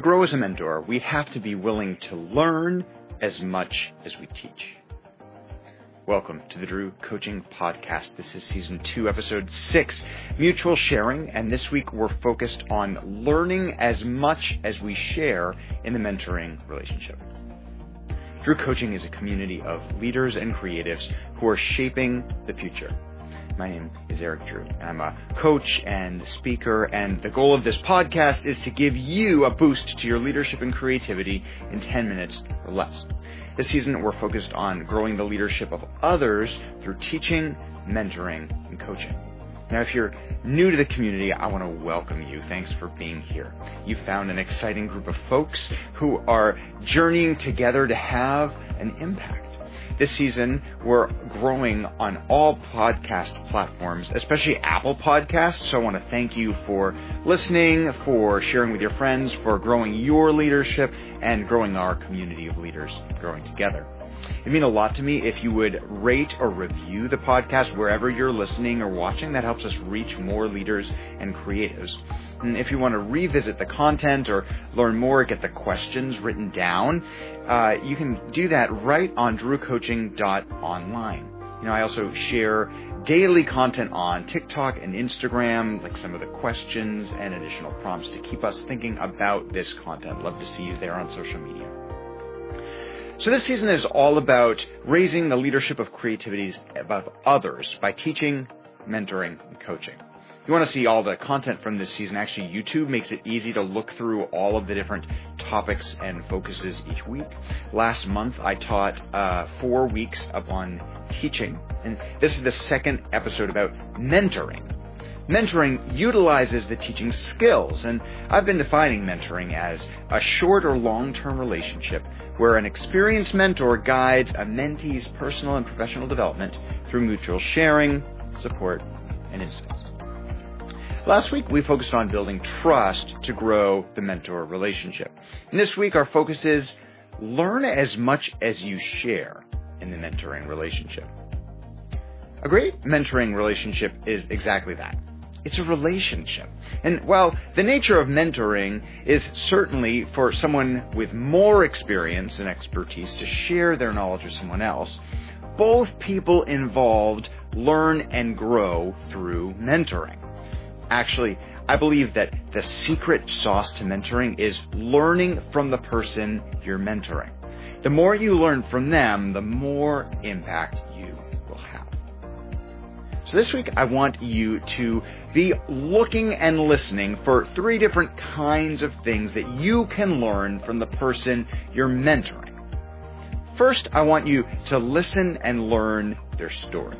To grow as a mentor, we have to be willing to learn as much as we teach. Welcome to the Drew Coaching Podcast. This is season two, episode six, mutual sharing. And this week we're focused on learning as much as we share in the mentoring relationship. Drew Coaching is a community of leaders and creatives who are shaping the future. My name is Eric Drew. I'm a coach and speaker, and the goal of this podcast is to give you a boost to your leadership and creativity in 10 minutes or less. This season, we're focused on growing the leadership of others through teaching, mentoring, and coaching. Now, if you're new to the community, I want to welcome you. Thanks for being here. You found an exciting group of folks who are journeying together to have an impact. This season, we're growing on all podcast platforms, especially Apple Podcasts. So I want to thank you for listening, for sharing with your friends, for growing your leadership, and growing our community of leaders growing together. It'd mean a lot to me if you would rate or review the podcast wherever you're listening or watching. That helps us reach more leaders and creatives. And if you want to revisit the content or learn more, get the questions written down, uh, you can do that right on drewcoaching.online. You know, I also share daily content on TikTok and Instagram, like some of the questions and additional prompts to keep us thinking about this content. Love to see you there on social media. So this season is all about raising the leadership of creativities above others by teaching, mentoring, and coaching. You want to see all the content from this season. Actually, YouTube makes it easy to look through all of the different topics and focuses each week. Last month, I taught uh, four weeks upon teaching, and this is the second episode about mentoring. Mentoring utilizes the teaching skills, and I've been defining mentoring as a short or long term relationship where an experienced mentor guides a mentee's personal and professional development through mutual sharing, support, and insights. Last week, we focused on building trust to grow the mentor relationship. And this week, our focus is learn as much as you share in the mentoring relationship. A great mentoring relationship is exactly that. It's a relationship. And while the nature of mentoring is certainly for someone with more experience and expertise to share their knowledge with someone else, both people involved learn and grow through mentoring. Actually, I believe that the secret sauce to mentoring is learning from the person you're mentoring. The more you learn from them, the more impact you will have. So this week, I want you to be looking and listening for three different kinds of things that you can learn from the person you're mentoring. First, I want you to listen and learn their story.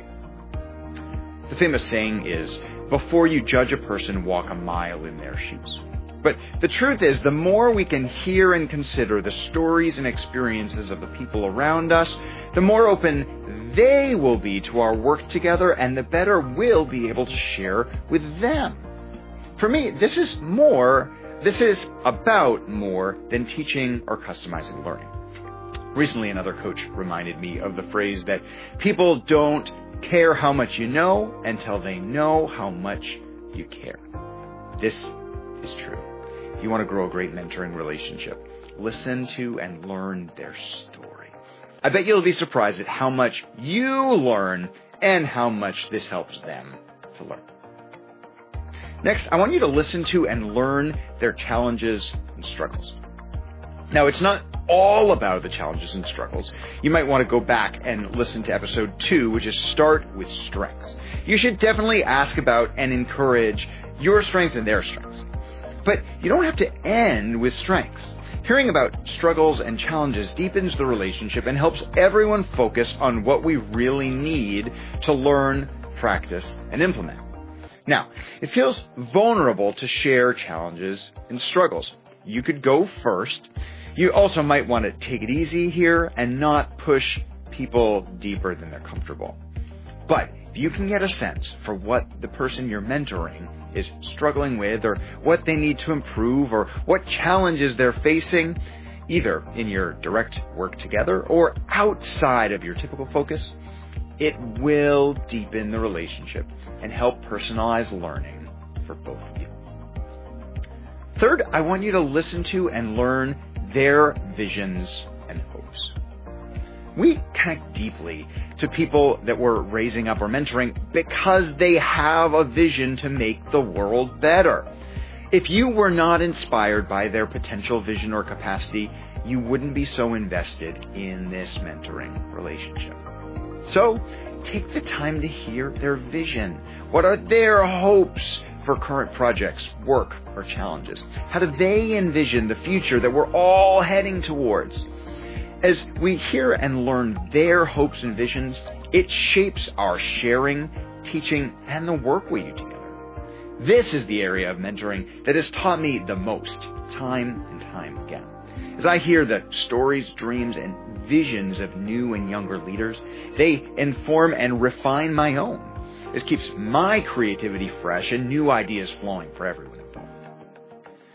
The famous saying is, before you judge a person, walk a mile in their shoes. But the truth is, the more we can hear and consider the stories and experiences of the people around us, the more open they will be to our work together and the better we'll be able to share with them. For me, this is more, this is about more than teaching or customizing learning. Recently, another coach reminded me of the phrase that people don't care how much you know until they know how much you care. This is true. If you want to grow a great mentoring relationship, listen to and learn their story. I bet you'll be surprised at how much you learn and how much this helps them to learn. Next, I want you to listen to and learn their challenges and struggles. Now, it's not all about the challenges and struggles. You might want to go back and listen to episode two, which is Start with Strengths. You should definitely ask about and encourage your strengths and their strengths. But you don't have to end with strengths. Hearing about struggles and challenges deepens the relationship and helps everyone focus on what we really need to learn, practice, and implement. Now, it feels vulnerable to share challenges and struggles. You could go first. You also might want to take it easy here and not push people deeper than they're comfortable. But if you can get a sense for what the person you're mentoring is struggling with or what they need to improve or what challenges they're facing, either in your direct work together or outside of your typical focus, it will deepen the relationship and help personalize learning for both of you. Third, I want you to listen to and learn their visions and hopes. We connect deeply to people that we're raising up or mentoring because they have a vision to make the world better. If you were not inspired by their potential vision or capacity, you wouldn't be so invested in this mentoring relationship. So, take the time to hear their vision. What are their hopes for current projects, work, or challenges? How do they envision the future that we're all heading towards? As we hear and learn their hopes and visions, it shapes our sharing, teaching, and the work we do together. This is the area of mentoring that has taught me the most, time and time again. As I hear the stories, dreams, and visions of new and younger leaders, they inform and refine my own. This keeps my creativity fresh and new ideas flowing for everyone involved.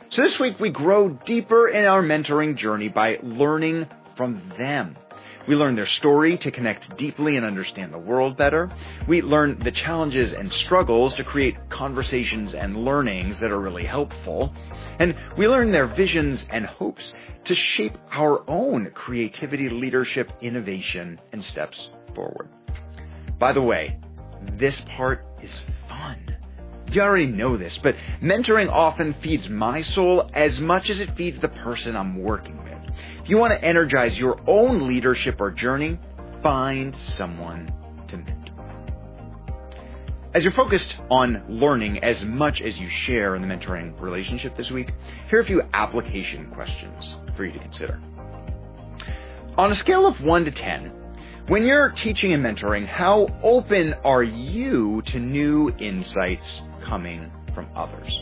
So this week we grow deeper in our mentoring journey by learning from them. We learn their story to connect deeply and understand the world better. We learn the challenges and struggles to create conversations and learnings that are really helpful. And we learn their visions and hopes to shape our own creativity, leadership, innovation, and steps forward. By the way, this part is fun. You already know this, but mentoring often feeds my soul as much as it feeds the person I'm working with. If you want to energize your own leadership or journey, find someone to mentor. As you're focused on learning as much as you share in the mentoring relationship this week, here are a few application questions for you to consider. On a scale of 1 to 10, when you're teaching and mentoring, how open are you to new insights coming from others?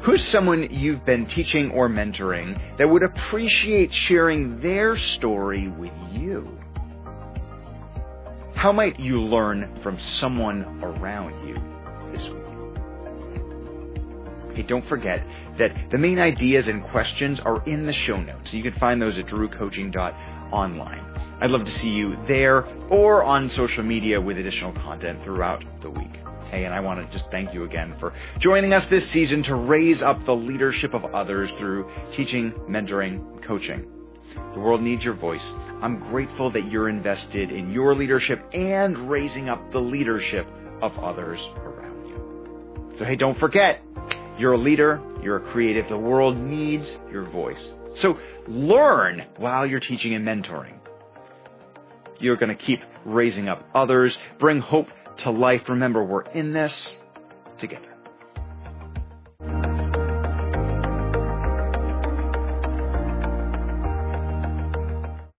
Who's someone you've been teaching or mentoring that would appreciate sharing their story with you? How might you learn from someone around you this week? Hey, don't forget that the main ideas and questions are in the show notes. You can find those at drewcoaching.online. I'd love to see you there or on social media with additional content throughout the week. Hey, and I want to just thank you again for joining us this season to raise up the leadership of others through teaching, mentoring, coaching. The world needs your voice. I'm grateful that you're invested in your leadership and raising up the leadership of others around you. So, hey, don't forget, you're a leader, you're a creative. The world needs your voice. So, learn while you're teaching and mentoring. You're going to keep raising up others, bring hope to life. Remember, we're in this together.